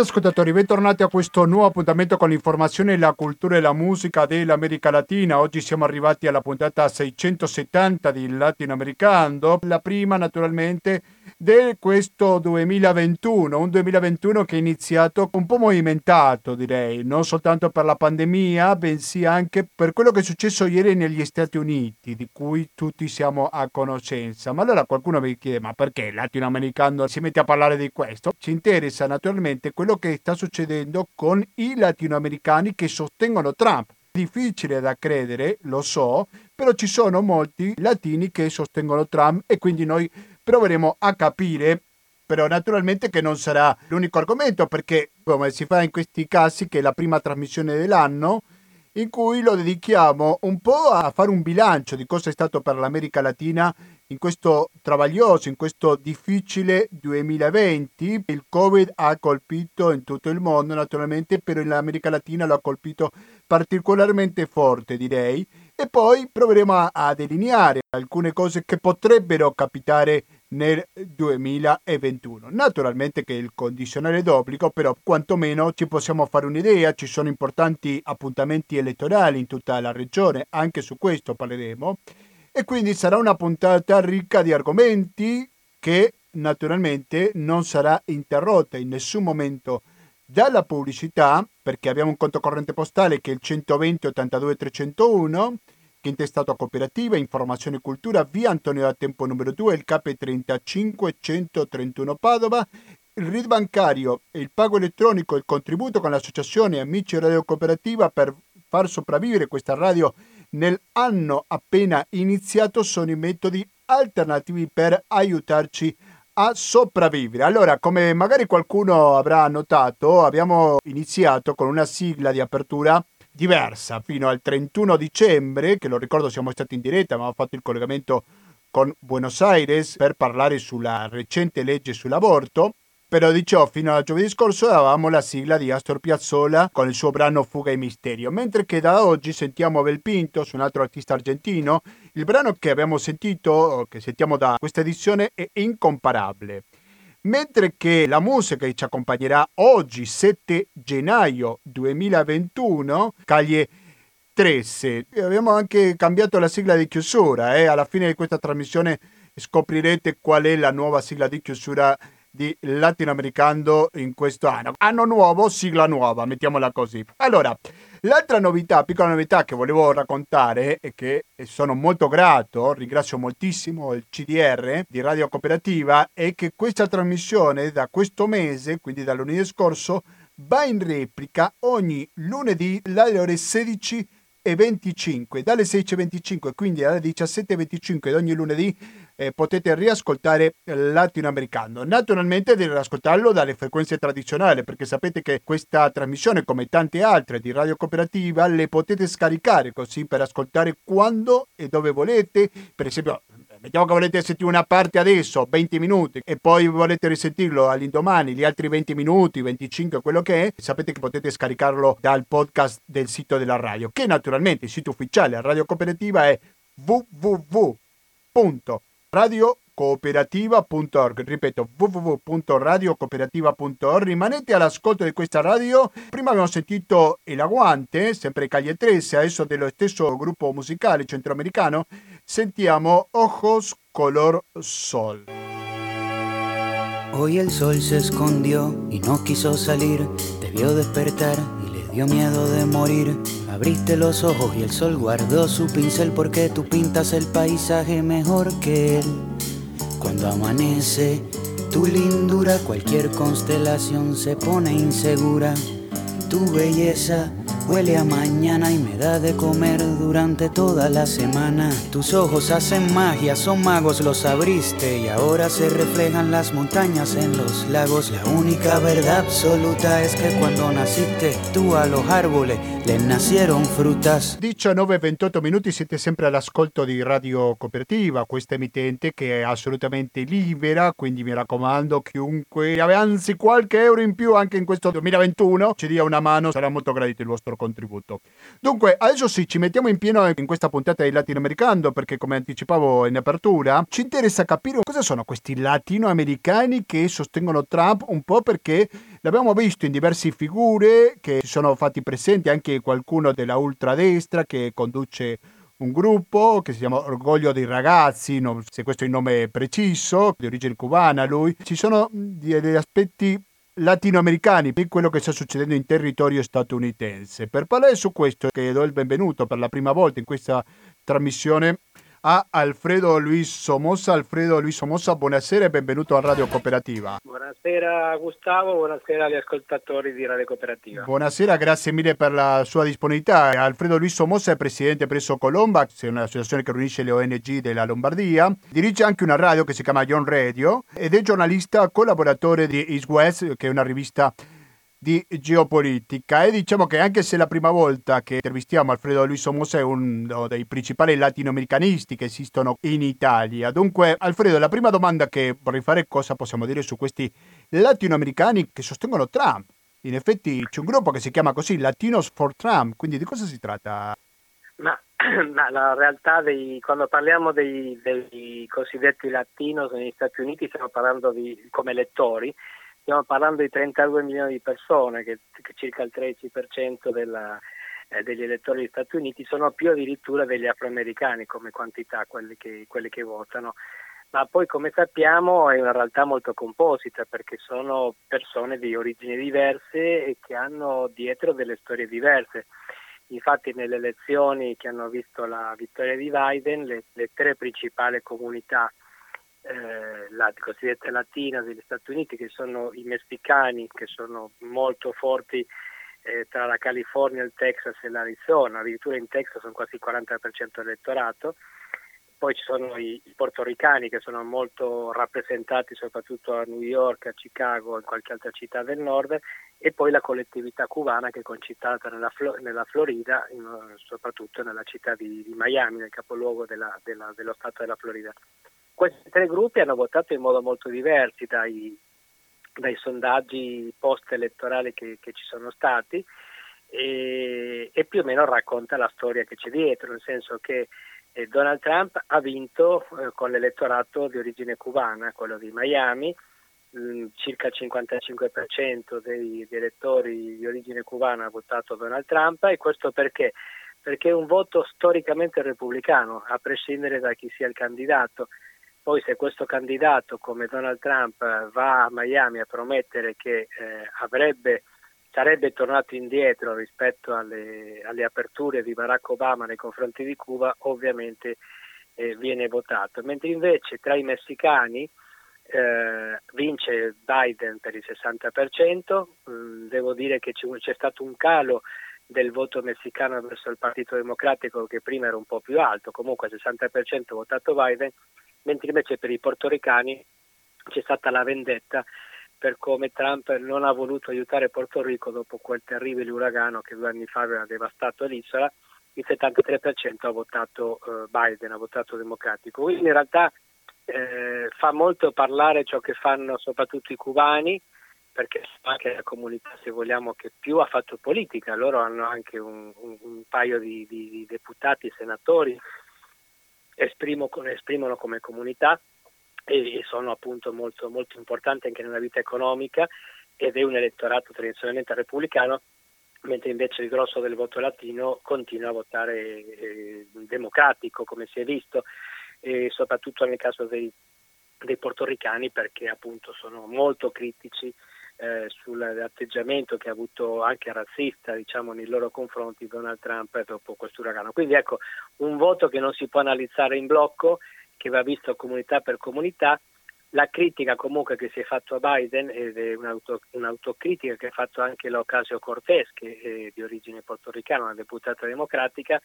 radioascoltatori, bentornati a questo nuovo appuntamento con l'informazione, la cultura e la musica dell'America Latina. Oggi siamo arrivati alla puntata 670 di Latinoamericano, la prima naturalmente di questo 2021, un 2021 che è iniziato un po' movimentato direi, non soltanto per la pandemia, bensì anche per quello che è successo ieri negli Stati Uniti, di cui tutti siamo a conoscenza. Ma allora qualcuno mi chiede, ma perché latinoamericano si mette a parlare di questo? Ci interessa naturalmente quello che sta succedendo con i latinoamericani che sostengono Trump. Difficile da credere, lo so, però ci sono molti latini che sostengono Trump e quindi noi proveremo a capire però naturalmente che non sarà l'unico argomento perché come si fa in questi casi che è la prima trasmissione dell'anno in cui lo dedichiamo un po' a fare un bilancio di cosa è stato per l'America Latina in questo travaglioso, in questo difficile 2020. Il Covid ha colpito in tutto il mondo naturalmente, però in America Latina lo ha colpito particolarmente forte direi. E poi proveremo a delineare alcune cose che potrebbero capitare nel 2021. Naturalmente che il condizionale d'obbligo, però quantomeno ci possiamo fare un'idea, ci sono importanti appuntamenti elettorali in tutta la regione, anche su questo parleremo, e quindi sarà una puntata ricca di argomenti che naturalmente non sarà interrotta in nessun momento dalla pubblicità, perché abbiamo un conto corrente postale che è il 120 82 301 che è intestato a cooperativa, informazione e cultura, via Antonio da Tempo numero 2, il CAP 35 131 Padova, il RID bancario il pago elettronico il contributo con l'associazione Amici Radio Cooperativa per far sopravvivere questa radio nell'anno appena iniziato sono i metodi alternativi per aiutarci a sopravvivere. Allora, come magari qualcuno avrà notato, abbiamo iniziato con una sigla di apertura diversa fino al 31 dicembre, che lo ricordo siamo stati in diretta, ho fatto il collegamento con Buenos Aires per parlare sulla recente legge sull'aborto. Però di fino a giovedì scorso avevamo la sigla di Astor Piazzolla con il suo brano Fuga e Misterio, mentre che da oggi sentiamo Abel Pinto su un altro artista argentino. Il brano che abbiamo sentito, che sentiamo da questa edizione, è incomparabile. Mentre che la musica che ci accompagnerà oggi, 7 gennaio 2021, Caglie Tresse. Abbiamo anche cambiato la sigla di chiusura, eh? alla fine di questa trasmissione scoprirete qual è la nuova sigla di chiusura di latinoamericano in questo anno. Anno nuovo, sigla nuova, mettiamola così. Allora, l'altra novità, piccola novità che volevo raccontare e che sono molto grato, ringrazio moltissimo il CDR di Radio Cooperativa, è che questa trasmissione da questo mese, quindi da lunedì scorso, va in replica ogni lunedì alle ore 16 e 25 dalle 16.25 quindi alle 17.25 di ogni lunedì eh, potete riascoltare latinoamericano. Naturalmente deve ascoltarlo dalle frequenze tradizionali perché sapete che questa trasmissione come tante altre di Radio Cooperativa le potete scaricare così per ascoltare quando e dove volete. Per esempio mettiamo che volete sentire una parte adesso, 20 minuti, e poi volete risentirlo all'indomani, gli altri 20 minuti, 25, quello che è, sapete che potete scaricarlo dal podcast del sito della radio, che naturalmente il sito ufficiale a Radio Cooperativa è www radiocooperativa.org. Ripeto, www.radiocooperativa.org. Rimanete all'ascolto di questa radio. Prima abbiamo sentito El Aguante, sempre Calle 13, adesso dello stesso gruppo musicale centroamericano. Sentiamo Ojos Color Sol. Hoy el sol se escondió y no quiso salir, debió despertar dio miedo de morir. Abriste los ojos y el sol guardó su pincel porque tú pintas el paisaje mejor que él. Cuando amanece, tu lindura, cualquier constelación se pone insegura. Tu belleza Huele a mañana y me da de comer durante toda la semana. Tus ojos hacen magia, son magos, los abriste y ahora se reflejan las montañas en los lagos. La única verdad absoluta es que cuando naciste tú a los árboles le nacieron frutas. 19-28 minuti siete sempre all'ascolto di Radio Cooperativa, questa emittente che è assolutamente libera, quindi mi raccomando chiunque avanzi qualche euro in più anche in questo 2021 ci dia una mano, sarà molto gradito il vostro contributo. Dunque, adesso sì, ci mettiamo in pieno in questa puntata di latinoamericano perché come anticipavo in apertura, ci interessa capire cosa sono questi latinoamericani che sostengono Trump un po' perché L'abbiamo visto in diverse figure che si sono fatti presenti, anche qualcuno della ultradestra che conduce un gruppo che si chiama Orgoglio dei ragazzi, non, se questo è il nome preciso, di origine cubana lui. Ci sono degli aspetti latinoamericani di quello che sta succedendo in territorio statunitense. Per parlare su questo, che do il benvenuto per la prima volta in questa trasmissione a Alfredo Luis Somoza. Alfredo Luis Somoza, buonasera e benvenuto a Radio Cooperativa. Buonasera Gustavo, buonasera agli ascoltatori di Radio Cooperativa. Buonasera, grazie mille per la sua disponibilità. Alfredo Luis Somoza è presidente presso Colomba, è un'associazione che riunisce le ONG della Lombardia. Dirige anche una radio che si chiama John Radio ed è giornalista collaboratore di East West, che è una rivista di geopolitica e diciamo che anche se è la prima volta che intervistiamo Alfredo Luis Somoza è uno dei principali latinoamericanisti che esistono in Italia. Dunque Alfredo, la prima domanda che vorrei fare è cosa possiamo dire su questi latinoamericani che sostengono Trump. In effetti c'è un gruppo che si chiama così Latinos for Trump, quindi di cosa si tratta? Ma, ma la realtà dei, quando parliamo dei, dei cosiddetti latinos negli Stati Uniti stiamo parlando di, come elettori stiamo parlando di 32 milioni di persone, che, che circa il 13% della, eh, degli elettori degli Stati Uniti, sono più addirittura degli afroamericani come quantità, quelli che, quelli che votano. Ma poi come sappiamo è una realtà molto composita perché sono persone di origini diverse e che hanno dietro delle storie diverse. Infatti nelle elezioni che hanno visto la vittoria di Biden, le, le tre principali comunità eh, la cosiddetta latina degli Stati Uniti, che sono i messicani, che sono molto forti eh, tra la California, il Texas e l'Arizona, addirittura in Texas sono quasi il 40% dell'elettorato. Poi ci sono i, i portoricani che sono molto rappresentati soprattutto a New York, a Chicago e in qualche altra città del nord e poi la collettività cubana che è concitata nella, nella Florida, in, soprattutto nella città di, di Miami, nel capoluogo della, della, dello stato della Florida. Questi tre gruppi hanno votato in modo molto diverso dai, dai sondaggi post-elettorali che, che, ci sono stati e, e, più o meno racconta la storia che c'è dietro, nel senso che eh, Donald Trump ha vinto eh, con l'elettorato di origine cubana, quello di Miami, mh, mm, circa il 55% dei, dei elettori di origine cubana ha votato Donald Trump e questo perché? Perché è un voto storicamente repubblicano, a prescindere da chi sia il candidato. Poi se questo candidato come Donald Trump va a Miami a promettere che eh, avrebbe, sarebbe tornato indietro rispetto alle, alle, aperture di Barack Obama nei confronti di Cuba, ovviamente eh, viene votato. Mentre invece tra i messicani eh, vince Biden per il 60%, mm, devo dire che c'è stato un calo del voto messicano verso il Partito Democratico che prima era un po' più alto, comunque il 60% votato Biden, mentre invece per i portoricani c'è stata la vendetta per come Trump non ha voluto aiutare Porto Rico dopo quel terribile uragano che due anni fa aveva devastato l'isola, il 73% ha votato eh, Biden, ha votato democratico. Quindi in realtà eh, fa molto parlare ciò che fanno soprattutto i cubani, perché anche la comunità, se vogliamo, che più ha fatto politica, loro hanno anche un, un, un paio di, di, di deputati e senatori esprimono come comunità e sono appunto molto, molto importanti anche nella vita economica ed è un elettorato tradizionalmente repubblicano, mentre invece il grosso del voto latino continua a votare eh, democratico, come si è visto, e soprattutto nel caso dei, dei portoricani perché appunto sono molto critici eh, sull'atteggiamento che ha avuto anche razzista diciamo, nei loro confronti Donald Trump dopo questo uragano. Quindi ecco un voto che non si può analizzare in blocco, che va visto comunità per comunità. La critica comunque che si è fatto a Biden ed è un'auto, un'autocritica che ha fatto anche l'Ocasio Cortez, che è di origine portoricana, una deputata democratica,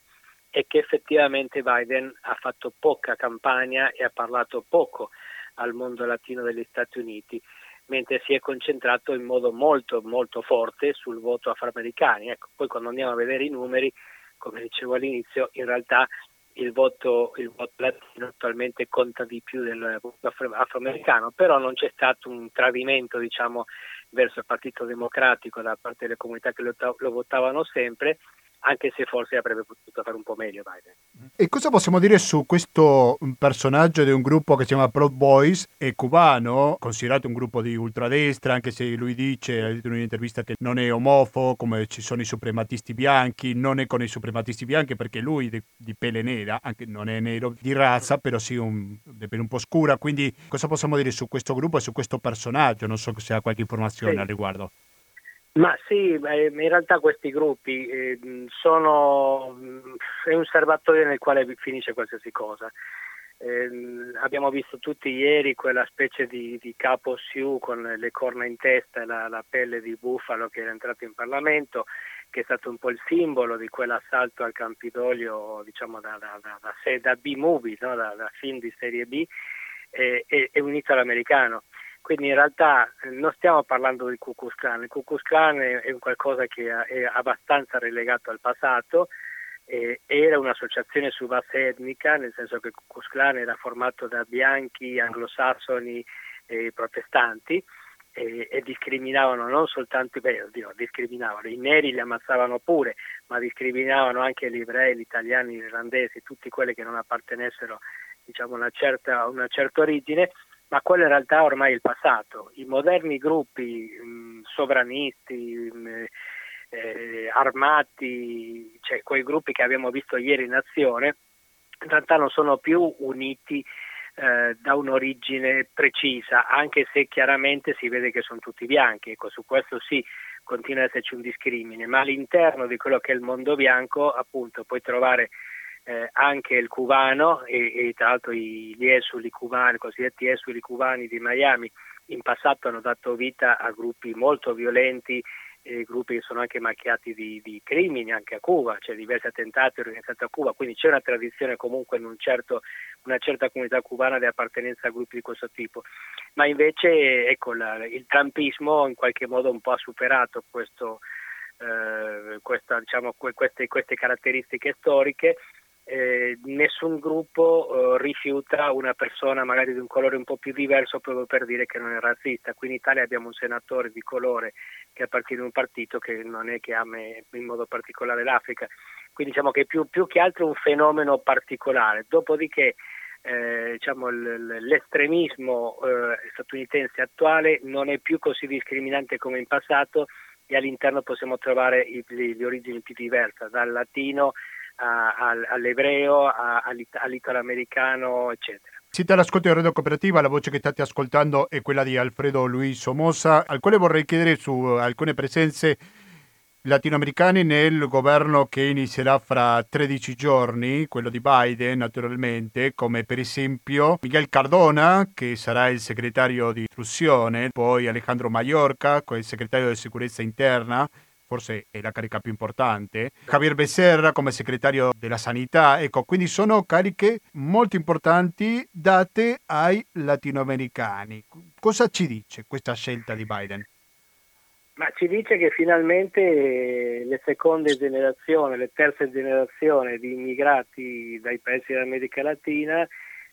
è che effettivamente Biden ha fatto poca campagna e ha parlato poco al mondo latino degli Stati Uniti mentre si è concentrato in modo molto molto forte sul voto afroamericano. Ecco, poi quando andiamo a vedere i numeri, come dicevo all'inizio, in realtà il voto, il voto latino attualmente conta di più del voto afroamericano, però non c'è stato un tradimento diciamo, verso il Partito Democratico da parte delle comunità che lo, lo votavano sempre, anche se forse avrebbe potuto fare un po' meglio Biden. E cosa possiamo dire su questo personaggio di un gruppo che si chiama Proud Boys, è cubano, considerato un gruppo di ultradestra, anche se lui dice, in un'intervista che non è omofobo, come ci sono i suprematisti bianchi, non è con i suprematisti bianchi perché lui di, di pelle nera, anche non è nero di razza, però sì un, di pelle un po' scura, quindi cosa possiamo dire su questo gruppo e su questo personaggio? Non so se ha qualche informazione sì. al riguardo. Ma sì, in realtà questi gruppi eh, sono è un serbatoio nel quale finisce qualsiasi cosa. Eh, abbiamo visto tutti ieri quella specie di, di, capo Sioux con le corna in testa e la, la, pelle di bufalo che era entrato in Parlamento, che è stato un po' il simbolo di quell'assalto al Campidoglio, diciamo da, da, da, da B-movie, no? da, film di serie B, e, e, e un italo-americano. Quindi in realtà eh, non stiamo parlando di Ku Klux Klan, il Ku Klux Klan è, è qualcosa che è abbastanza relegato al passato, era un'associazione su base etnica, nel senso che il Ku Klux Klan era formato da bianchi, anglosassoni e protestanti e, e discriminavano non soltanto, beh, oddio, discriminavano, i neri li ammazzavano pure, ma discriminavano anche gli ebrei, gli italiani, gli irlandesi, tutti quelli che non appartenessero diciamo, a una certa, una certa origine ma quello in realtà ormai è il passato. I moderni gruppi mh, sovranisti, mh, eh, armati, cioè quei gruppi che abbiamo visto ieri in azione, in realtà non sono più uniti eh, da un'origine precisa, anche se chiaramente si vede che sono tutti bianchi, ecco, su questo sì continua ad esserci un discrimine, ma all'interno di quello che è il mondo bianco appunto puoi trovare eh, anche il cubano e, e, tra l'altro gli esuli cubani, cosiddetti esuli cubani di Miami in passato hanno dato vita a gruppi molto violenti eh, gruppi che sono anche macchiati di, di, crimini anche a Cuba, cioè diversi attentati organizzati a Cuba, quindi c'è una tradizione comunque in un certo, una certa comunità cubana di appartenenza a gruppi di questo tipo, ma invece ecco, la, il trampismo in qualche modo un po' ha superato questo, eh, questa, diciamo, queste, queste caratteristiche storiche eh, nessun gruppo eh, rifiuta una persona magari di un colore un po' più diverso proprio per dire che non è razzista. Qui in Italia abbiamo un senatore di colore che appartiene a un partito che non è che ama in modo particolare l'Africa, quindi diciamo che più, più che altro un fenomeno particolare. Dopodiché eh, diciamo, l'estremismo eh, statunitense attuale non è più così discriminante come in passato e all'interno possiamo trovare i, le origini più diverse, dal latino all'ebreo, all'italo-americano, eccetera. Siete all'ascolto di Radio Cooperativa, la voce che state ascoltando è quella di Alfredo Luis Somoza, al quale vorrei chiedere su alcune presenze latinoamericane nel governo che inizierà fra 13 giorni, quello di Biden naturalmente, come per esempio Miguel Cardona, che sarà il segretario di istruzione, poi Alejandro Mallorca, il segretario di sicurezza interna, forse è la carica più importante, Javier Becerra come segretario della sanità, ecco, quindi sono cariche molto importanti date ai latinoamericani. Cosa ci dice questa scelta di Biden? Ma ci dice che finalmente le seconde generazioni, le terze generazioni di immigrati dai paesi dell'America Latina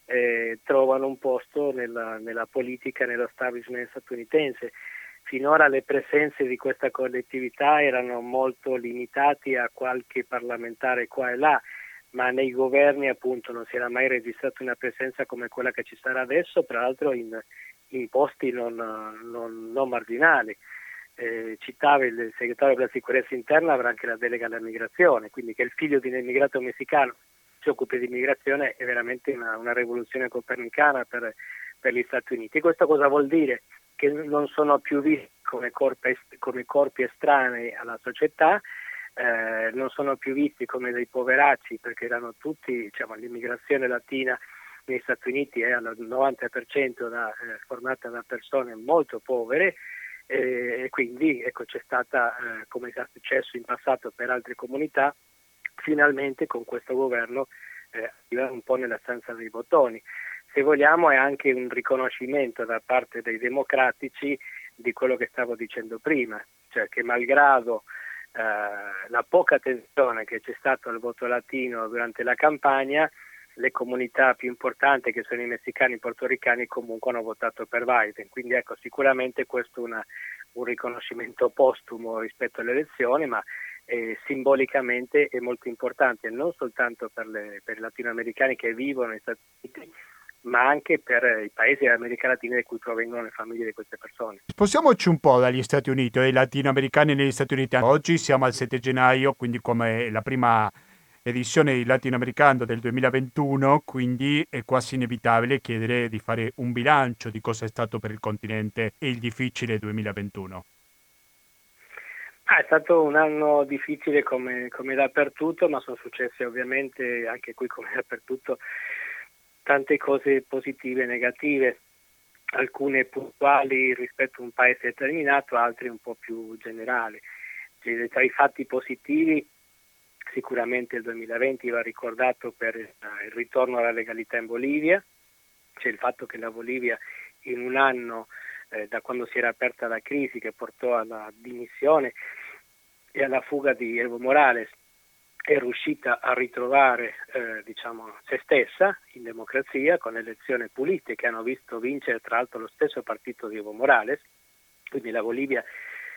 eh, trovano un posto nella, nella politica, nell'establishment statunitense finora le presenze di questa collettività erano molto limitati a qualche parlamentare qua e là, ma nei governi appunto non si era mai registrata una presenza come quella che ci sarà adesso, tra l'altro in, in posti non, non, non marginali. Eh, citava il segretario per la sicurezza interna avrà anche la delega alla migrazione, quindi che il figlio di un immigrato messicano si occupi di immigrazione è veramente una, una rivoluzione copernicana per, per gli Stati Uniti. Questo cosa vuol dire? Che non sono più visti come corpi, come corpi estranei alla società, eh, non sono più visti come dei poveracci perché erano tutti, diciamo, l'immigrazione latina negli Stati Uniti è al 90% da, eh, formata da persone molto povere eh, e quindi ecco, c'è stata, eh, come è successo in passato per altre comunità, finalmente con questo governo eh, un po' nella stanza dei bottoni se vogliamo è anche un riconoscimento da parte dei democratici di quello che stavo dicendo prima, cioè che malgrado eh, la poca attenzione che c'è stata al voto latino durante la campagna, le comunità più importanti che sono i messicani e i portoricani comunque hanno votato per Biden, quindi ecco sicuramente questo è un riconoscimento postumo rispetto alle elezioni, ma eh, simbolicamente è molto importante, non soltanto per, le, per i latinoamericani che vivono negli Stati Uniti, ma anche per i paesi dell'America Latina da cui provengono le famiglie di queste persone. Spostiamoci un po' dagli Stati Uniti, ai latinoamericani negli Stati Uniti. Oggi siamo al 7 gennaio, quindi come la prima edizione di latinoamericano del 2021, quindi è quasi inevitabile chiedere di fare un bilancio di cosa è stato per il continente il difficile 2021. Ah, è stato un anno difficile come, come dappertutto, ma sono successe ovviamente anche qui come dappertutto tante cose positive e negative, alcune puntuali rispetto a un paese determinato, altre un po' più generali. Tra i fatti positivi sicuramente il 2020 va ricordato per il ritorno alla legalità in Bolivia, c'è il fatto che la Bolivia in un anno eh, da quando si era aperta la crisi che portò alla dimissione e alla fuga di Evo Morales è riuscita a ritrovare eh, diciamo, se stessa in democrazia con elezioni pulite che hanno visto vincere tra l'altro lo stesso partito di Evo Morales, quindi la Bolivia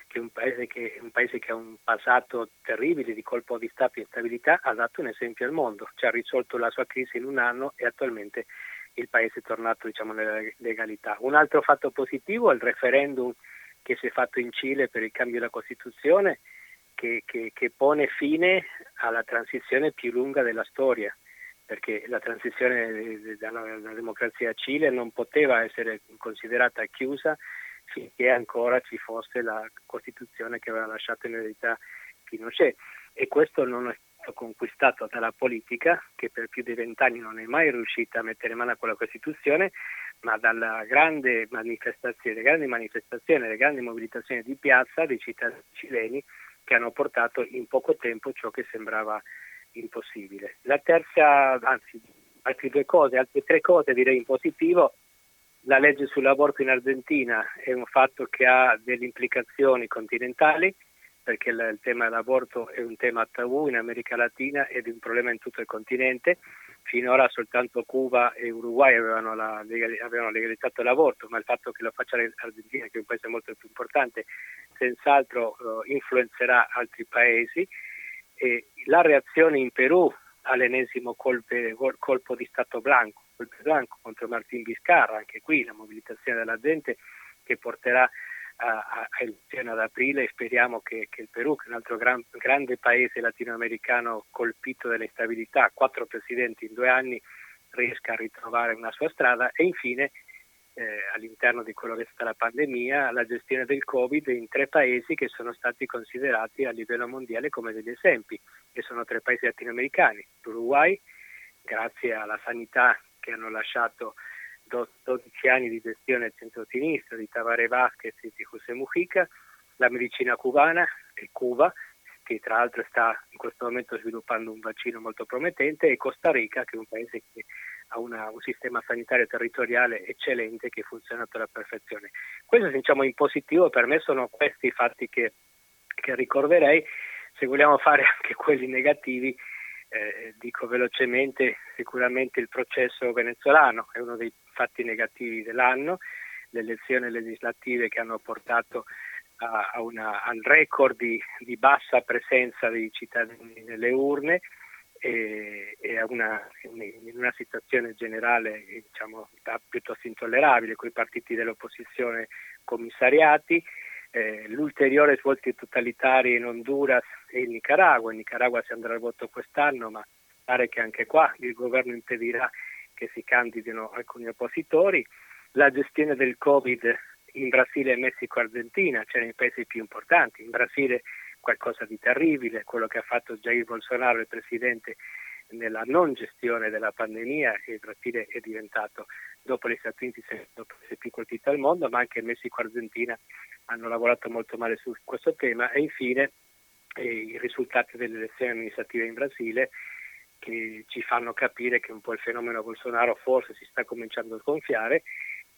che è un paese che, un paese che ha un passato terribile di colpo di Stato e instabilità ha dato un esempio al mondo, ci ha risolto la sua crisi in un anno e attualmente il paese è tornato diciamo, nella legalità. Un altro fatto positivo è il referendum che si è fatto in Cile per il cambio della Costituzione che, che, che pone fine alla transizione più lunga della storia perché la transizione dalla, democrazia a Cile non poteva essere considerata chiusa finché ancora ci fosse la Costituzione che aveva lasciato in eredità Pinochet e questo non è stato conquistato dalla politica che per più di vent'anni non è mai riuscita a mettere mano a quella Costituzione ma dalla grande manifestazione, le grandi manifestazioni, le grandi mobilitazioni di piazza dei cittadini cileni che hanno portato in poco tempo ciò che sembrava impossibile. La terza, anzi, altre due cose, altre tre cose direi in positivo. La legge sull'aborto in Argentina è un fatto che ha delle implicazioni continentali perché il, tema dell'aborto è un tema tabù in America Latina ed è un problema in tutto il continente. Finora soltanto Cuba e Uruguay avevano, la, avevano legalizzato l'aborto, ma il fatto che lo faccia l'Argentina, che è un paese molto più importante, senz'altro uh, influenzerà altri paesi. La reazione in Perù all'ennesimo colpe, colpo di Stato blanco, blanco contro Martin Vizcarra, anche qui la mobilitazione della gente che porterà a, elezioni ad aprile e speriamo che, che, il Perù, che è un altro gran, grande paese latinoamericano colpito dall'instabilità, quattro presidenti in due anni, riesca a ritrovare una sua strada e infine eh, all'interno di quello che è stata la pandemia, la gestione del Covid in tre paesi che sono stati considerati a livello mondiale come degli esempi, che sono tre paesi latinoamericani, l'Uruguay, grazie alla sanità che hanno lasciato 12 anni di gestione centro-sinistra di Tavares Vasquez e di José Mujica, la medicina cubana e Cuba, che tra l'altro sta in questo momento sviluppando un vaccino molto promettente, e Costa Rica, che è un paese che ha una, un sistema sanitario territoriale eccellente che funziona alla perfezione. Questo diciamo in positivo, per me sono questi i fatti che, che ricorderei, se vogliamo fare anche quelli negativi, eh, dico velocemente, sicuramente il processo venezuelano è uno dei fatti negativi dell'anno, le elezioni legislative che hanno portato a, a una, al record di, di, bassa presenza dei cittadini nelle urne e, e una, in una situazione generale diciamo, piuttosto intollerabile con i partiti dell'opposizione commissariati, eh, l'ulteriore svolti totalitari in Honduras e in Nicaragua. In Nicaragua si andrà al voto quest'anno, ma pare che anche qua il governo impedirà che si candidino alcuni oppositori. La gestione del Covid in Brasile, Messico e Argentina, cioè nei paesi più importanti. In Brasile qualcosa di terribile, quello che ha fatto Jair Bolsonaro, il presidente, nella non gestione della pandemia il Brasile è diventato, dopo gli Stati Uniti, il paese più colpito al mondo, ma anche Messico e Argentina hanno lavorato molto male su questo tema. E infine eh, i risultati delle elezioni amministrative in Brasile che ci fanno capire che un po' il fenomeno Bolsonaro forse si sta cominciando a sgonfiare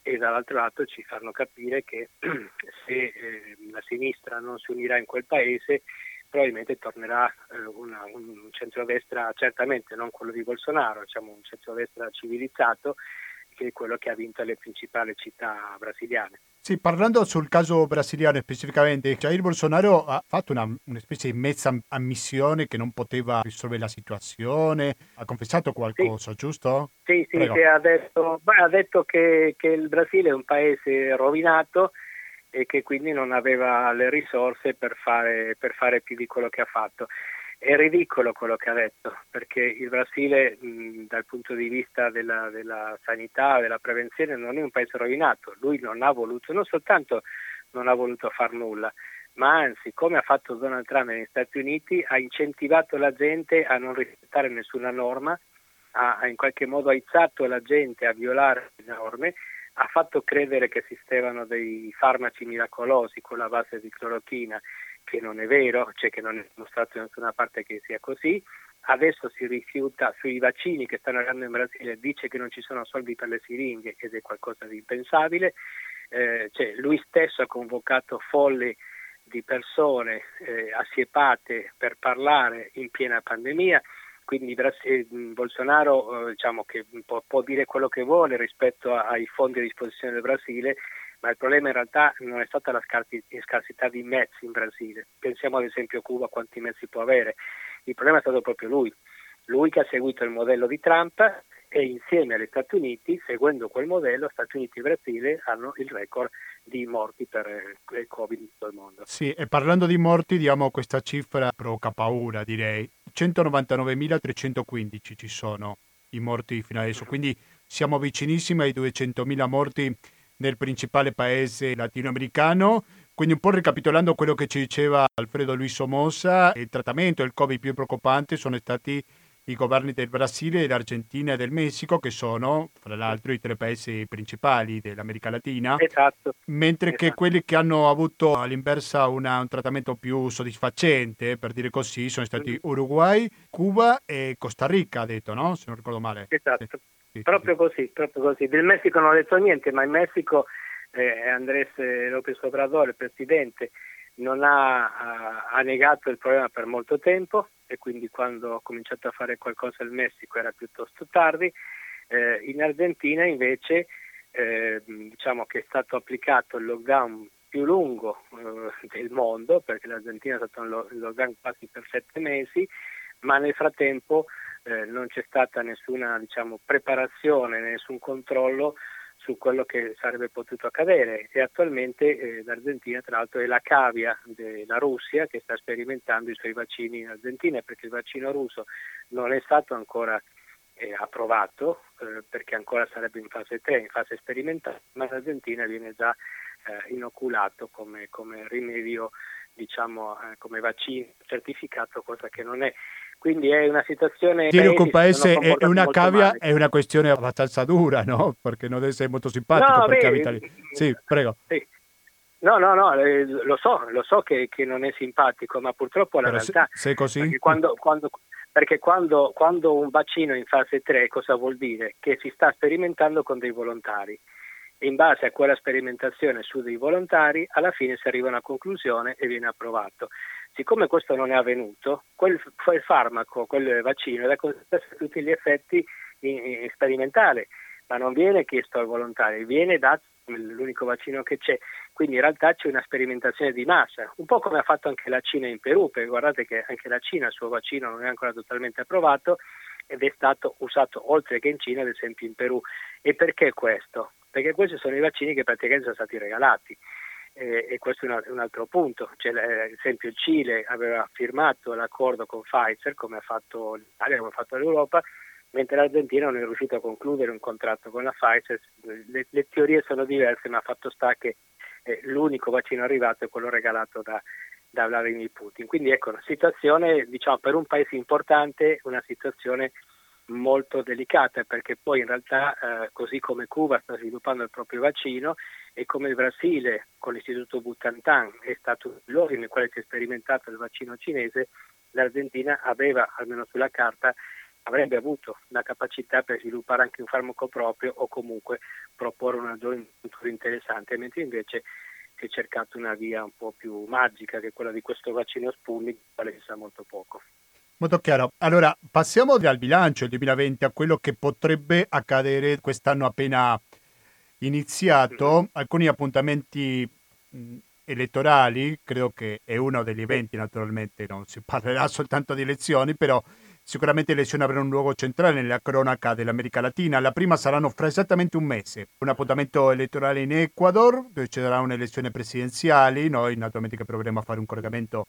e dall'altro lato ci fanno capire che se eh, la sinistra non si unirà in quel paese probabilmente tornerà eh, una, un centrodestra, certamente non quello di Bolsonaro, diciamo un centrodestra civilizzato che è quello che ha vinto le principali città brasiliane. Sì, parlando sul caso brasiliano specificamente, Jair Bolsonaro ha fatto una, una, specie di mezza ammissione che non poteva risolvere la situazione, ha confessato qualcosa, sì. giusto? Sì, sì, sì ha, detto, beh, ha detto, che, che il Brasile è un paese rovinato e che quindi non aveva le risorse per fare, per fare più di quello che ha fatto. È ridicolo quello che ha detto, perché il Brasile mh, dal punto di vista della, della sanità, della prevenzione, non è un paese rovinato. Lui non ha voluto, non soltanto non ha voluto far nulla, ma anzi, come ha fatto Donald Trump negli Stati Uniti, ha incentivato la gente a non rispettare nessuna norma, ha, ha in qualche modo aizzato la gente a violare le norme, ha fatto credere che esistevano dei farmaci miracolosi con la base di clorochina che non è vero, cioè che non è dimostrato da nessuna parte che sia così. Adesso si rifiuta sui vaccini che stanno arrivando in Brasile, dice che non ci sono soldi per le siringhe ed è qualcosa di impensabile. Eh, cioè, lui stesso ha convocato folli di persone eh, assiepate per parlare in piena pandemia, quindi eh, Bolsonaro eh, diciamo può, può, dire quello che vuole rispetto ai fondi a disposizione del Brasile, ma il problema in realtà non è stata la scarsità di mezzi in Brasile. Pensiamo ad esempio a Cuba quanti mezzi può avere. Il problema è stato proprio lui, lui che ha seguito il modello di Trump e insieme agli Stati Uniti, seguendo quel modello, Stati Uniti e Brasile hanno il record di morti per il Covid in tutto il mondo. Sì, e parlando di morti diamo questa cifra provoca paura direi. 199.315 ci sono i morti fino adesso, quindi siamo vicinissimi ai 200.000 morti nel principale paese latinoamericano. Quindi un po' ricapitolando quello che ci diceva Alfredo Luis Somoza, il trattamento del Covid più preoccupante sono stati i governi del Brasile, dell'Argentina e del Messico, che sono, fra l'altro, i tre paesi principali dell'America Latina. Esatto. Mentre esatto. che quelli che hanno avuto all'inversa una, un trattamento più soddisfacente, per dire così, sono stati mm. Uruguay, Cuba e Costa Rica, ha detto, no? Se non ricordo male. Esatto. Sì sì, proprio sì. così, proprio così. Del Messico non ho detto niente, ma in Messico eh, Andrés López Obrador, il presidente, non ha, ha, negato il problema per molto tempo e quindi quando ho cominciato a fare qualcosa il Messico era piuttosto tardi. Eh, in Argentina invece eh, diciamo che è stato applicato il lockdown più lungo eh, del mondo perché l'Argentina è stato in lockdown quasi per sette mesi, ma nel frattempo eh, non c'è stata nessuna diciamo, preparazione, nessun controllo su quello che sarebbe potuto accadere e attualmente eh, l'Argentina tra l'altro è la cavia della Russia che sta sperimentando i suoi vaccini in Argentina perché il vaccino russo non è stato ancora eh, approvato eh, perché ancora sarebbe in fase 3, in fase sperimentale, ma l'Argentina viene già eh, inoculato come, come rimedio, diciamo, eh, come vaccino certificato, cosa che non è. Quindi è una situazione... Tiene un paese è una cavia, è una questione abbastanza dura, no? Perché non deve essere molto simpatico no, beh, abita Sì, prego. Sì. No, no, no, eh, lo so, lo so che, che, non è simpatico, ma purtroppo la Però realtà... Se, se così... Perché quando, quando, perché quando, quando un vaccino è in fase 3 cosa vuol dire? Che si sta sperimentando con dei volontari in base a quella sperimentazione su dei volontari alla fine si arriva a una conclusione e viene approvato. Siccome questo non è avvenuto, quel, quel farmaco, quel vaccino è da considerare tutti gli effetti in, in sperimentale, ma non viene chiesto al volontario, viene dato l'unico vaccino che c'è. Quindi in realtà c'è una sperimentazione di massa, un po' come ha fatto anche la Cina in Perù, perché guardate che anche la Cina il suo vaccino non è ancora totalmente approvato ed è stato usato oltre che in Cina, ad esempio in Perù. E perché questo? Perché questi sono i vaccini che praticamente sono stati regalati eh, e questo è un, altro punto. Cioè, eh, ad esempio il Cile aveva firmato l'accordo con Pfizer, come ha fatto l'Italia, come ha fatto l'Europa, mentre l'Argentina non è riuscita a concludere un contratto con la Pfizer. Le, le teorie sono diverse, ma fatto sta che eh, l'unico vaccino arrivato è quello regalato da, da Vladimir Putin. Quindi ecco, una situazione, diciamo, per un paese importante, una situazione molto delicata perché poi in realtà eh, così come Cuba sta sviluppando il proprio vaccino e come il Brasile con l'istituto Butantan è stato il luogo nel quale si è sperimentato il vaccino cinese, l'Argentina aveva, almeno sulla carta, avrebbe avuto la capacità per sviluppare anche un farmaco proprio o comunque proporre una gioventù interessante, mentre invece si è cercato una via un po' più magica che è quella di questo vaccino Sputnik, quale si sa molto poco. Molto chiaro. Allora, passiamo dal bilancio del 2020 a quello che potrebbe accadere quest'anno appena iniziato. Alcuni appuntamenti elettorali, credo che è uno degli eventi, naturalmente non si parlerà soltanto di elezioni, però sicuramente le elezioni avranno un luogo centrale nella cronaca dell'America Latina. La prima saranno fra esattamente un mese. Un appuntamento elettorale in Ecuador, dove ci sarà un'elezione presidenziale. Noi naturalmente che proveremo a fare un collegamento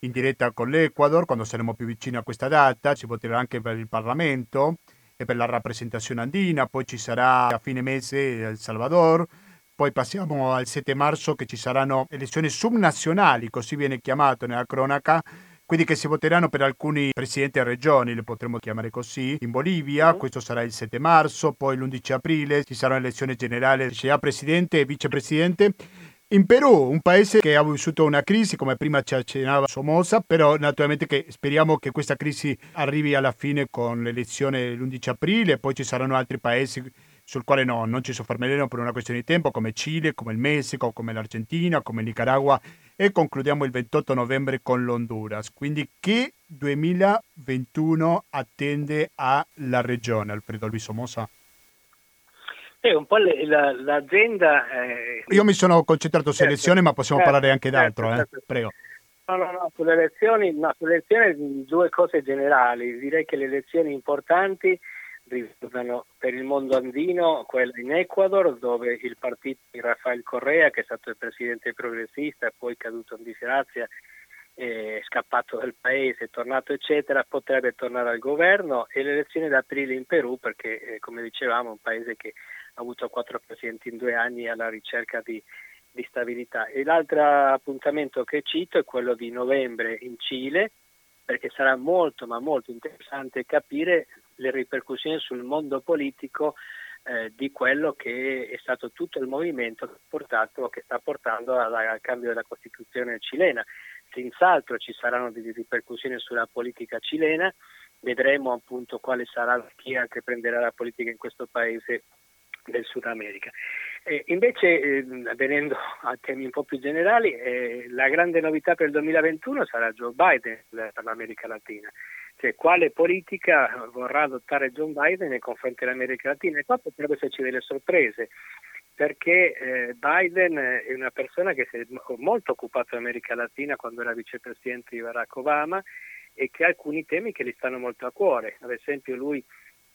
in diretta con l'Ecuador quando saremo più vicini a questa data, ci voterà anche per il Parlamento e per la rappresentazione andina, poi ci sarà a fine mese El Salvador, poi passiamo al 7 marzo che ci saranno elezioni subnazionali, così viene chiamato nella cronaca, quindi che si voteranno per alcuni presidenti e regioni, le potremmo chiamare così, in Bolivia, questo sarà il 7 marzo, poi l'11 aprile ci sarà un'elezione generale, sia presidente e vicepresidente in Perù, un paese che ha vissuto una crisi, come prima ci accennava Somoza, però naturalmente che speriamo che questa crisi arrivi alla fine con l'elezione l'11 aprile, poi ci saranno altri paesi sul quale no, non ci soffermeremo per una questione di tempo, come Cile, come il Messico, come l'Argentina, come Nicaragua e concludiamo il 28 novembre con l'Honduras. Quindi che 2021 attende alla regione, Alfredo Luis Somoza? Sì, un po' la, l'azienda... Eh, Io mi sono concentrato certo, su elezioni, ma possiamo certo, parlare anche d'altro, certo, eh? certo. prego. No, no, no, sulle elezioni, no, sulle elezioni due cose generali. Direi che le elezioni importanti riguardano per il mondo andino quella in Ecuador, dove il partito di Rafael Correa, che è stato il presidente progressista poi caduto in disgrazia, è scappato dal paese, è tornato eccetera, potrebbe tornare al governo e le elezioni d'aprile in Perù perché eh, come dicevamo è un paese che avuto quattro presidenti in due anni alla ricerca di, di stabilità. E l'altro appuntamento che cito è quello di novembre in Cile, perché sarà molto ma molto interessante capire le ripercussioni sul mondo politico eh, di quello che è stato tutto il movimento che, portato, che sta portando al, al cambio della Costituzione cilena. Senz'altro ci saranno delle ripercussioni sulla politica cilena, vedremo appunto quale sarà chi che prenderà la politica in questo paese del Sud America. Eh, invece, eh, venendo a temi un po' più generali, eh, la grande novità per il 2021 sarà Joe Biden per l'America Latina. Cioè, quale politica vorrà adottare Joe Biden nei confronti dell'America Latina? E qua potrebbe esserci delle sorprese, perché eh, Biden è una persona che si è molto occupato dell'America Latina quando era vicepresidente di Barack Obama e che ha alcuni temi che gli stanno molto a cuore. Ad esempio, lui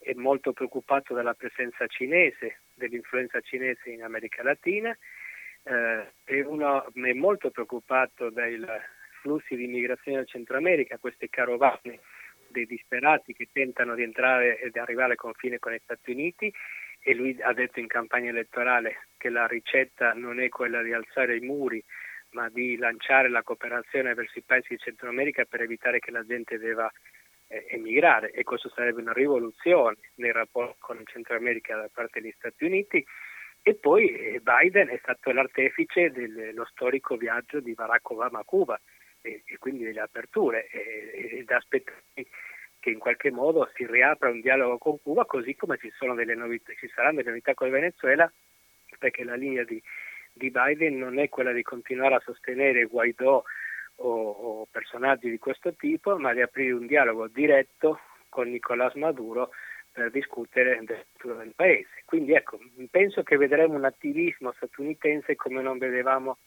è molto preoccupato della presenza cinese, dell'influenza cinese in America Latina, eh, è, uno, è molto preoccupato dai flussi di immigrazione del Centro America, queste carovane dei disperati che tentano di entrare ed arrivare al confine con gli Stati Uniti e lui ha detto in campagna elettorale che la ricetta non è quella di alzare i muri ma di lanciare la cooperazione verso i paesi di Centro America per evitare che la gente debba emigrare e questo sarebbe una rivoluzione nei rapporti con il Centro America da parte degli Stati Uniti. E poi eh, Biden è stato l'artefice dello storico viaggio di Barack Obama a Cuba e, e quindi delle aperture ed aspettare che in qualche modo si riapra un dialogo con Cuba così come ci, novità, ci saranno delle novità con Venezuela perché la linea di, di Biden non è quella di continuare a sostenere Guaidó o, o personaggi di questo tipo, ma di aprire un dialogo diretto con Nicolás Maduro per discutere del futuro del paese. Quindi ecco, penso che vedremo un attivismo statunitense come non vedevamo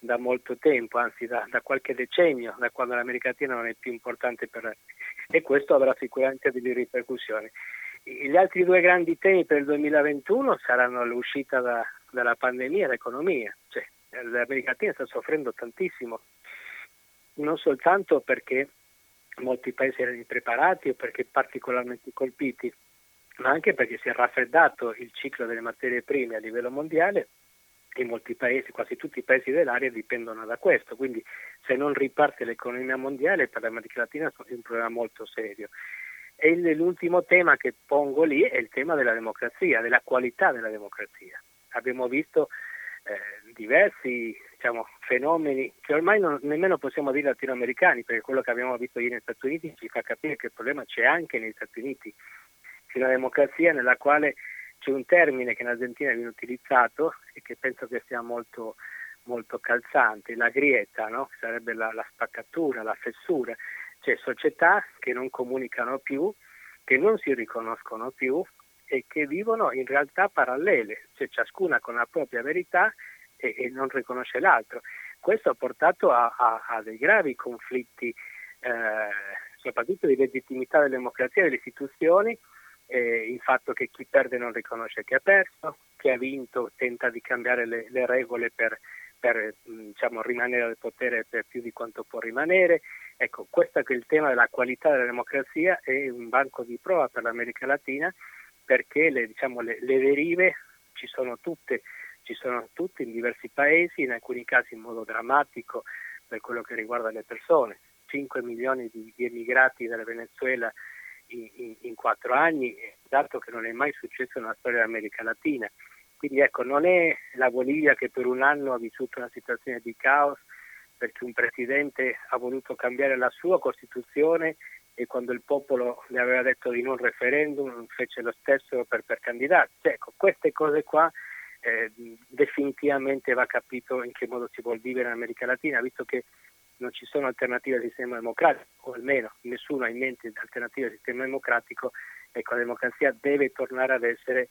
da molto tempo, anzi da, da, qualche decennio, da quando l'America Latina non è più importante per e questo avrà sicuramente delle ripercussioni. Gli altri due grandi temi per il 2021 saranno l'uscita da, dalla pandemia e l'economia. Cioè, L'America Latina sta soffrendo tantissimo non soltanto perché molti paesi erano impreparati o perché particolarmente colpiti, ma anche perché si è raffreddato il ciclo delle materie prime a livello mondiale e molti paesi, quasi tutti i paesi dell'area dipendono da questo, quindi se non riparte l'economia mondiale per l'America Latina è un problema molto serio. E l'ultimo tema che pongo lì è il tema della democrazia, della qualità della democrazia. Abbiamo visto eh, diversi diciamo, fenomeni che ormai non, nemmeno possiamo dire latinoamericani, perché quello che abbiamo visto ieri negli Stati Uniti ci fa capire che il problema c'è anche negli Stati Uniti. C'è una democrazia nella quale c'è un termine che in Argentina viene utilizzato e che penso che sia molto, molto calzante, la grieta, no? sarebbe la, la spaccatura, la fessura. C'è cioè società che non comunicano più, che non si riconoscono più e che vivono in realtà parallele, cioè ciascuna con la propria verità e, e non riconosce l'altro. Questo ha portato a, a, a dei gravi conflitti, eh, soprattutto di legittimità della democrazia e delle istituzioni, eh, il fatto che chi perde non riconosce che ha perso, chi ha vinto tenta di cambiare le, le regole per, per diciamo, rimanere al potere per più di quanto può rimanere. Ecco, questo è il tema della qualità della democrazia è un banco di prova per l'America Latina perché le, diciamo, le, le derive ci sono tutte, ci sono tutte in diversi paesi, in alcuni casi in modo drammatico per quello che riguarda le persone. 5 milioni di, di emigrati dal Venezuela in, quattro anni, dato che non è mai successo nella storia dell'America Latina. Quindi ecco, non è la Bolivia che per un anno ha vissuto una situazione di caos perché un presidente ha voluto cambiare la sua Costituzione e quando il popolo le aveva detto di non referendum fece lo stesso per, per candidarsi. Ecco, queste cose qua eh, definitivamente va capito in che modo si vuol vivere in America Latina, visto che non ci sono alternative al sistema democratico, o almeno nessuno ha in mente alternative al sistema democratico, ecco, la democrazia deve tornare ad essere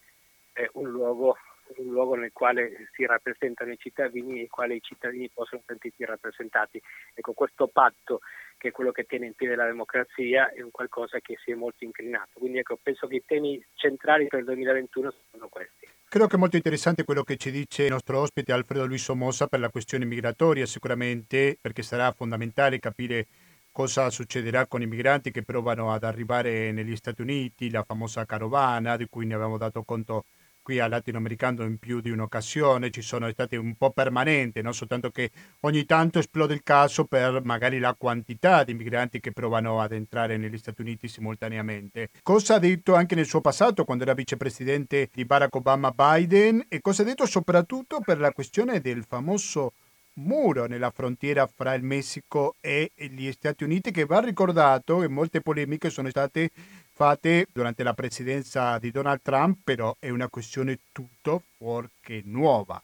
eh, un, luogo, un, luogo, nel quale si rappresentano i cittadini e nel quale i cittadini possono sentirsi rappresentati. Ecco, questo patto che è quello che tiene in piedi la democrazia è un qualcosa che si è molto inclinato. Quindi ecco, penso che i temi centrali per il 2021 sono questi. Credo che è molto interessante quello che ci dice il nostro ospite Alfredo Luis Somoza per la questione migratoria, sicuramente perché sarà fondamentale capire cosa succederà con i migranti che provano ad arrivare negli Stati Uniti, la famosa carovana di cui ne avevamo dato conto qui al latinoamericano in più di un'occasione, ci sono stati un po' permanenti, non soltanto che ogni tanto esplode il caso per magari la quantità di migranti che provano ad entrare negli Stati Uniti simultaneamente. Cosa ha detto anche nel suo passato quando era vicepresidente di Barack Obama Biden e cosa ha detto soprattutto per la questione del famoso muro nella frontiera fra il Messico e gli Stati Uniti che va ricordato che molte polemiche sono state fatte durante la presidenza di Donald Trump, però è una questione tutto fuorché nuova.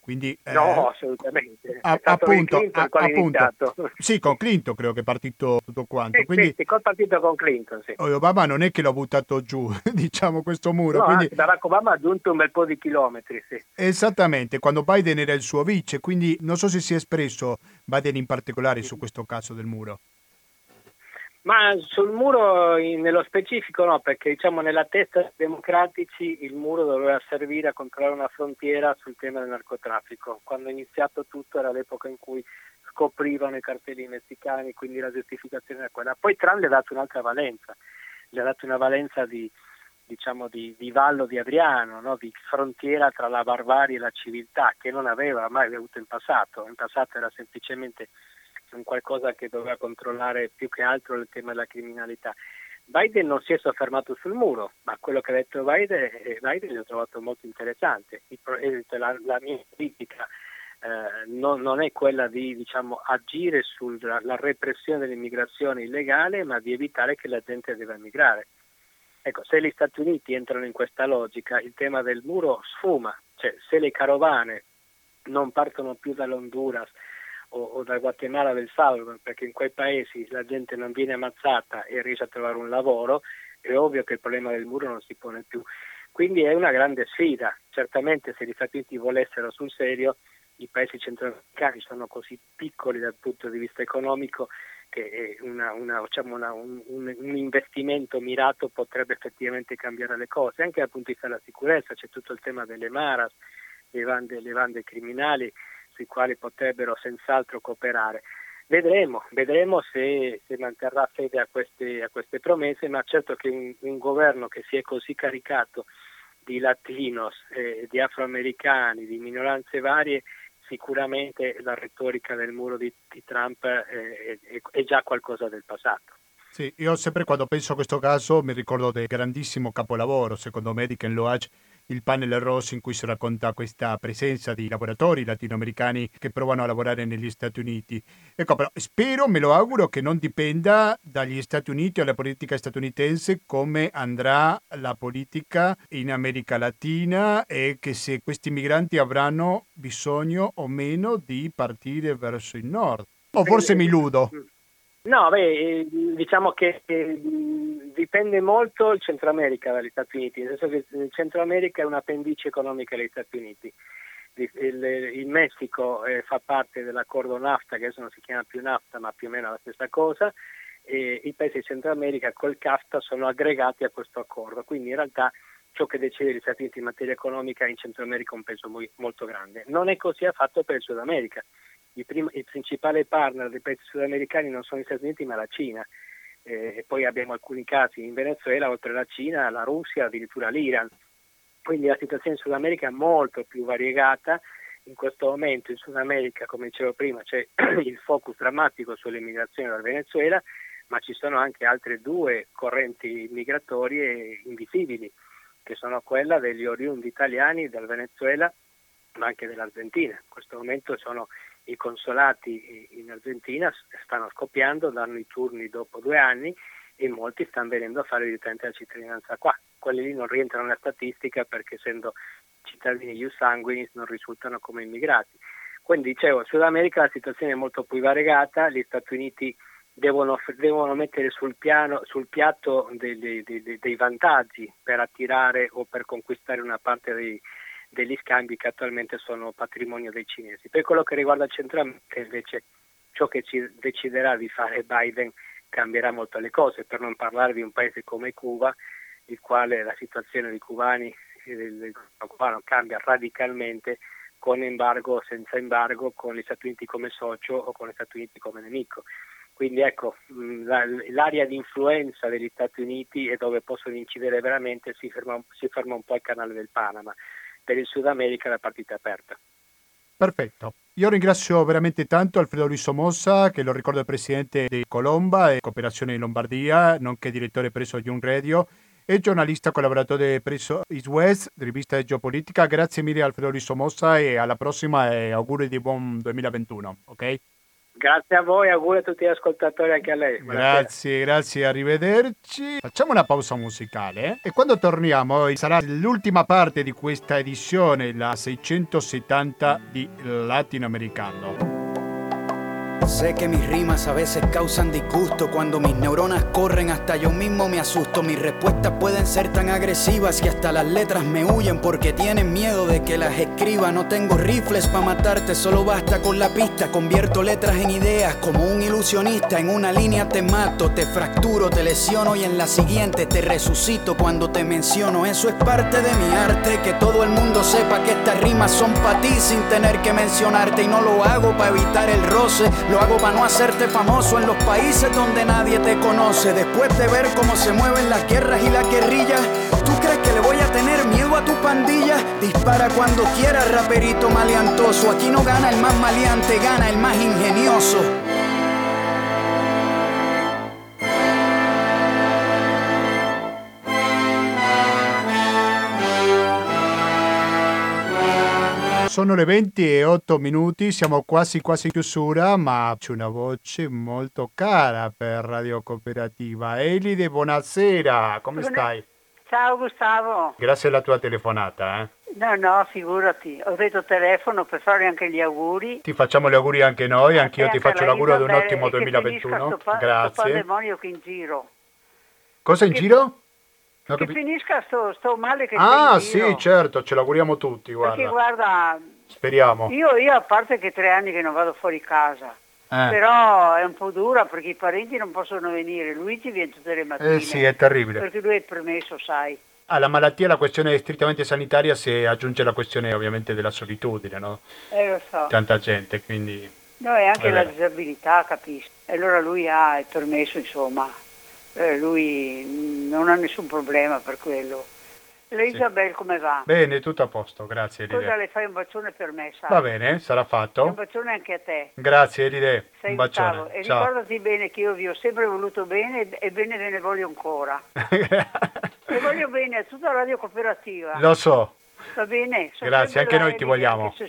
Quindi, no, eh, assolutamente. A, appunto, a, appunto sì, con Clinton credo che è partito tutto quanto. Sì, quindi, sì, col partito con Clinton, sì. Obama non è che l'ha buttato giù, diciamo, questo muro. No, quindi... Barack Obama ha aggiunto un bel po' di chilometri, sì. Esattamente, quando Biden era il suo vice, quindi non so se si è espresso Biden in particolare su questo caso del muro. Ma sul muro nello specifico no, perché diciamo nella testa dei democratici il muro doveva servire a controllare una frontiera sul tema del narcotraffico. Quando è iniziato tutto era l'epoca in cui scoprivano i cartelli messicani, quindi la giustificazione era quella. Poi Trump le ha dato un'altra valenza, gli ha dato una valenza di, diciamo, di, di vallo di Adriano, no? di frontiera tra la barbarie e la civiltà, che non aveva mai avuto in passato. In passato era semplicemente un qualcosa che doveva controllare più che altro il tema della criminalità. Biden non si è soffermato sul muro, ma quello che ha detto Biden, eh, Biden l'ho trovato molto interessante. La, la mia critica eh, non, non, è quella di diciamo, agire sulla repressione dell'immigrazione illegale, ma di evitare che la gente debba migrare. Ecco, se gli Stati Uniti entrano in questa logica, il tema del muro sfuma, cioè se le carovane non partono più dall'Honduras, o, o dal Guatemala del Salvador, perché in quei paesi la gente non viene ammazzata e riesce a trovare un lavoro, è ovvio che il problema del muro non si pone più. Quindi è una grande sfida. Certamente se gli Stati Uniti volessero sul serio, i paesi centroamericani sono così piccoli dal punto di vista economico che una, una, diciamo una, un, un, investimento mirato potrebbe effettivamente cambiare le cose. Anche dal punto di vista della sicurezza c'è tutto il tema delle maras, le bande, le bande criminali sui quali potrebbero senz'altro cooperare. Vedremo, vedremo se, se manterrà fede a queste, a queste, promesse, ma certo che un, un, governo che si è così caricato di latinos, eh, di afroamericani, di minoranze varie, sicuramente la retorica del muro di, di Trump eh, è, è già qualcosa del passato. Sì, io sempre quando penso a questo caso mi ricordo del grandissimo capolavoro, secondo me, di Ken Loach il panel rosso in cui si racconta questa presenza di lavoratori latinoamericani che provano a lavorare negli Stati Uniti. Ecco, però spero, me lo auguro, che non dipenda dagli Stati Uniti o dalla politica statunitense come andrà la politica in America Latina e che se questi migranti avranno bisogno o meno di partire verso il nord. O forse mi illudo. No, beh, diciamo che eh, dipende molto il Centro America dagli Stati Uniti, nel senso che il Centro America è un'appendice economica degli Stati Uniti. Il, il, Messico eh, fa parte dell'accordo NAFTA, che adesso non si chiama più NAFTA, ma più o meno la stessa cosa, e i paesi del Centro America col CAFTA sono aggregati a questo accordo, quindi in realtà ciò che decide gli Stati Uniti in materia economica in Centro America un peso molto grande. Non è così affatto per il Sud America i, prim- i principali partner dei paesi sudamericani non sono gli Stati Uniti ma la Cina. Eh, e poi abbiamo alcuni casi in Venezuela, oltre alla Cina, la Russia, addirittura l'Iran. Quindi la situazione in Sud America è molto più variegata. In questo momento in Sud America, come dicevo prima, c'è il focus drammatico sull'immigrazione dal Venezuela, ma ci sono anche altre due correnti migratorie invisibili, che sono quella degli oriundi italiani dal Venezuela, ma anche dell'Argentina. In questo momento sono i consolati in Argentina stanno scoppiando, danno i turni dopo due anni e molti stanno venendo a fare direttamente la cittadinanza qua. Quelli lì non rientrano nella statistica perché essendo cittadini ius sanguinis non risultano come immigrati. Quindi dicevo, in Sud America la situazione è molto più variegata, gli Stati Uniti devono, devono mettere sul, piano, sul piatto dei, dei, dei, dei, vantaggi per attirare o per conquistare una parte dei, degli scambi che attualmente sono patrimonio dei cinesi. Per quello che riguarda il Centro America invece ciò che ci deciderà di fare Biden cambierà molto le cose, per non parlare di un paese come Cuba, il quale la situazione dei cubani e del cubano cambia radicalmente con embargo o senza embargo, con gli Stati Uniti come socio o con gli Stati Uniti come nemico. Quindi ecco, l'area di influenza degli Stati Uniti e dove possono incidere veramente si ferma, si ferma un po' al canale del Panama per il Sud America la partita è aperta. Perfetto. Io ringrazio veramente tanto Alfredo Luiso Mossa, che lo ricordo presidente di Colomba e Cooperazione in Lombardia, nonché direttore presso Young Radio e giornalista collaboratore presso East West, rivista Geopolitica. Grazie mille Alfredo Luiso Mossa e alla prossima e auguri di buon 2021, ok? Grazie a voi, auguri a tutti gli ascoltatori anche a lei. Buonasera. Grazie, grazie, arrivederci. Facciamo una pausa musicale e quando torniamo sarà l'ultima parte di questa edizione, la 670 di Latinoamericano. Sé que mis rimas a veces causan disgusto cuando mis neuronas corren hasta yo mismo me asusto. Mis respuestas pueden ser tan agresivas que hasta las letras me huyen porque tienen miedo de que las escriba. No tengo rifles para matarte, solo basta con la pista. Convierto letras en ideas como un ilusionista. En una línea te mato, te fracturo, te lesiono y en la siguiente te resucito cuando te menciono. Eso es parte de mi arte, que todo el mundo sepa que estas rimas son para ti sin tener que mencionarte. Y no lo hago para evitar el roce hago para no hacerte famoso en los países donde nadie te conoce. Después de ver cómo se mueven las guerras y la guerrilla, ¿tú crees que le voy a tener miedo a tu pandilla? Dispara cuando quieras, raperito maleantoso. Aquí no gana el más maleante, gana el más ingenioso. Sono le 20 e 8 minuti, siamo quasi quasi chiusura, ma c'è una voce molto cara per Radio Cooperativa. Elide, buonasera, come stai? Ciao Gustavo. Grazie alla tua telefonata. Eh. No, no, figurati. Ho detto telefono per fare anche gli auguri. Ti facciamo gli auguri anche noi, anch'io anche ti faccio l'augurio ad un ottimo 2021. Sto Grazie. Sto che in giro. Cosa in che... giro? No, che capi... finisca sto, sto, male che Ah, sì, certo, ce l'auguriamo tutti, guarda. Perché guarda, speriamo. Io, io a parte che tre anni che non vado fuori casa. Eh. Però è un po' dura perché i parenti non possono venire, Luigi viene tutte le mattine. Eh sì, è terribile. Perché lui è permesso, sai. Alla malattia la questione strettamente sanitaria si aggiunge la questione ovviamente della solitudine, no? Eh lo so. Tanta gente, quindi... No, e anche la disabilità, capisci? E allora lui ha il permesso, insomma, eh, lui non ha nessun problema per quello. Sì. Isabel come va? Bene, tutto a posto, grazie Elide. Scusa, le fai un bacione per me, sai? Va bene, sarà fatto. un bacione anche a te. Grazie Elide, Sei un bacione. E Ciao. ricordati bene che io vi ho sempre voluto bene e bene ve ne voglio ancora. e voglio bene a tutta la radio cooperativa. Lo so. Va bene? Sono grazie, anche noi ti vogliamo. Se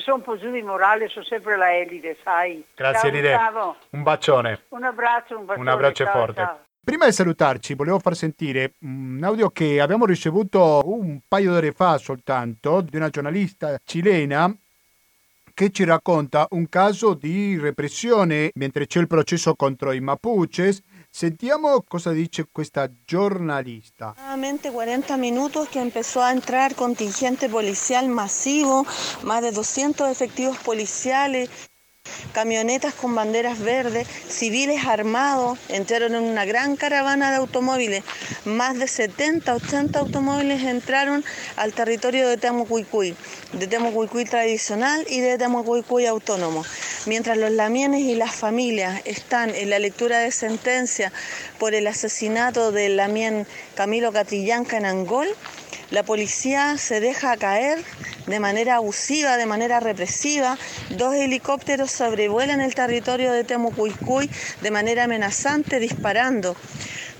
sono po' giù di morale sono sempre la Elide, sai. Grazie ciao, Elide. Gustavo. Un bacione. Un abbraccio, un bacione. Un abbraccio ciao, forte. Ciao. Prima di salutarci, volevo far sentire un audio che abbiamo ricevuto un paio d'ore fa soltanto di una giornalista cilena che ci racconta un caso di repressione mentre c'è il processo contro i Mapuches. Sentiamo cosa dice questa giornalista. Aproximadamente 40 minutos que empezó a entrar contingente policial masivo, más de 200 efectivos policiales, camionetas con banderas verdes, civiles armados, entraron en una gran caravana de automóviles. Más de 70, 80 automóviles entraron al territorio de Temucuicuy, de Temucuicuy tradicional y de Temucuicuy autónomo. Mientras los lamienes y las familias están en la lectura de sentencia por el asesinato del lamien Camilo Catrillanca en Angol, la policía se deja caer de manera abusiva, de manera represiva. Dos helicópteros sobrevuelan el territorio de Temucuicuy de manera amenazante, disparando.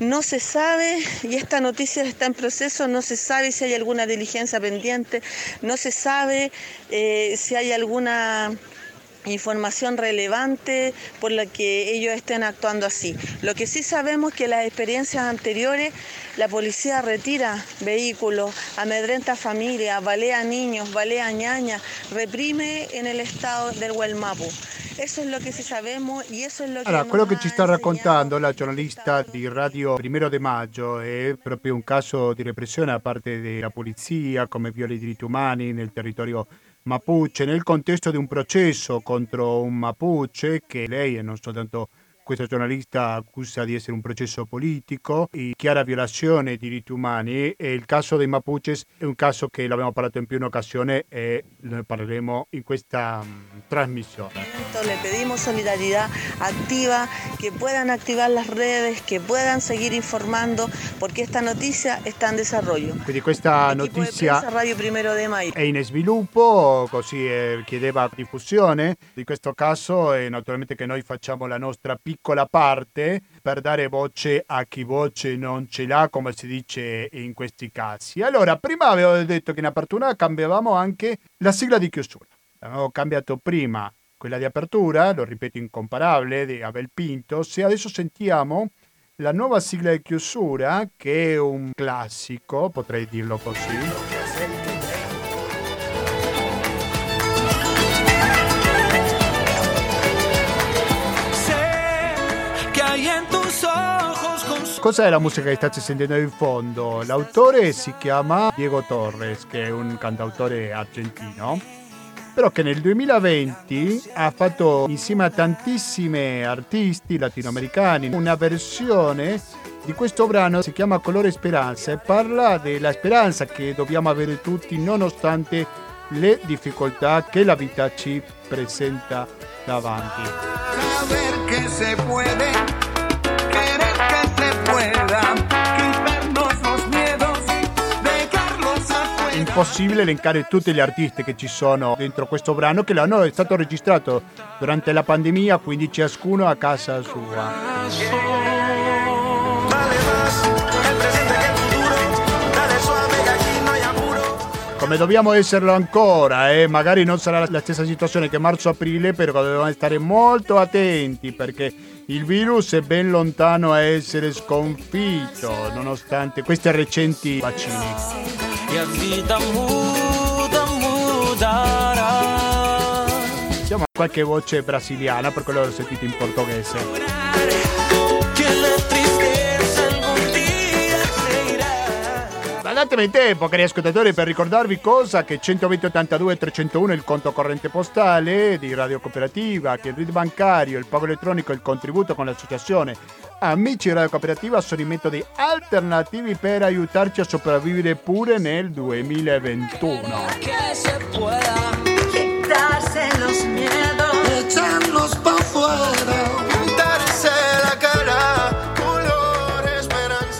No se sabe, y esta noticia está en proceso, no se sabe si hay alguna diligencia pendiente, no se sabe eh, si hay alguna información relevante por la que ellos estén actuando así. Lo que sí sabemos es que las experiencias anteriores la policía retira vehículos, amedrenta familias, balea niños, balea ñañas, reprime en el estado del Huelmapu. Eso es lo che sì sappiamo e eso è lo che Allora, quello che ci sta raccontando la giornalista di Radio Primero de Maggio è proprio un caso di repressione da parte della polizia come viola i diritti umani nel territorio Mapuche nel contesto di un processo contro un Mapuche che lei e non soltanto questa giornalista accusa di essere un processo politico e chiara violazione dei diritti umani e il caso dei Mapuches è un caso che l'abbiamo parlato in più un'occasione e ne parleremo in questa um, trasmissione. Le pedimos solidaridad activa, que puedan activar las redes, que puedan seguir informando porque esta notizia está en desarrollo. Quindi questa notizia è in sviluppo, così eh, chiedeva diffusione di questo caso e naturalmente che noi facciamo la nostra piccola piccola parte per dare voce a chi voce non ce l'ha, come si dice in questi casi. Allora, prima avevo detto che in apertura cambiavamo anche la sigla di chiusura. Avevo cambiato prima quella di apertura, lo ripeto incomparabile, di Abel Pintos, e adesso sentiamo la nuova sigla di chiusura, che è un classico, potrei dirlo così. Cos'è la musica che state sentendo in fondo? L'autore si chiama Diego Torres, che è un cantautore argentino, però che nel 2020 ha fatto insieme a tantissimi artisti latinoamericani una versione di questo brano si chiama Colore Speranza e parla della speranza che dobbiamo avere tutti nonostante le difficoltà che la vita ci presenta davanti. Impossibile elencare tutti gli artisti che ci sono dentro questo brano che l'hanno è stato registrato durante la pandemia, quindi ciascuno a casa sua. come dobbiamo esserlo ancora eh? magari non sarà la stessa situazione che marzo-aprile, però dobbiamo stare molto attenti perché il virus è ben lontano a essere sconfitto nonostante questi recenti vaccini. Siamo a qualche voce brasiliana per quello l'ho sentito in portoghese. Datemi tempo, cari ascoltatori, per ricordarvi cosa che 120 82 301 è il conto corrente postale di Radio Cooperativa, che il RID bancario, il pago elettronico e il contributo con l'associazione Amici Radio Cooperativa sono i metodi alternativi per aiutarci a sopravvivere pure nel 2021.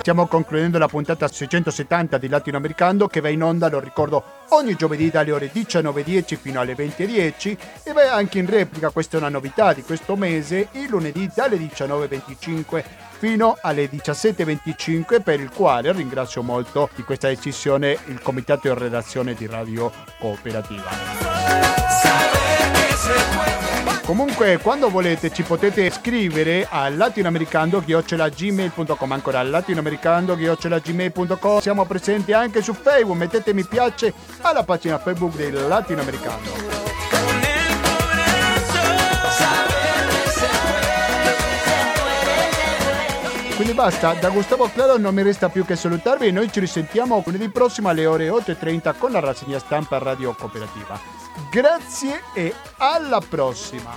Stiamo concludendo la puntata 670 di Latinoamericano che va in onda, lo ricordo, ogni giovedì dalle ore 19.10 fino alle 20.10 e va anche in replica, questa è una novità di questo mese, il lunedì dalle 19.25 fino alle 17.25 per il quale ringrazio molto di questa decisione il comitato di redazione di Radio Cooperativa. Comunque, quando volete ci potete scrivere a latinoamericando-gmail.com ancora latinoamericando-gmail.com Siamo presenti anche su Facebook, mettete mi piace alla pagina Facebook del Latinoamericano. Quindi basta, da Gustavo Claro non mi resta più che salutarvi e noi ci risentiamo lunedì prossimo alle ore 8.30 con la rassegna stampa Radio Cooperativa. Grazie e alla prossima!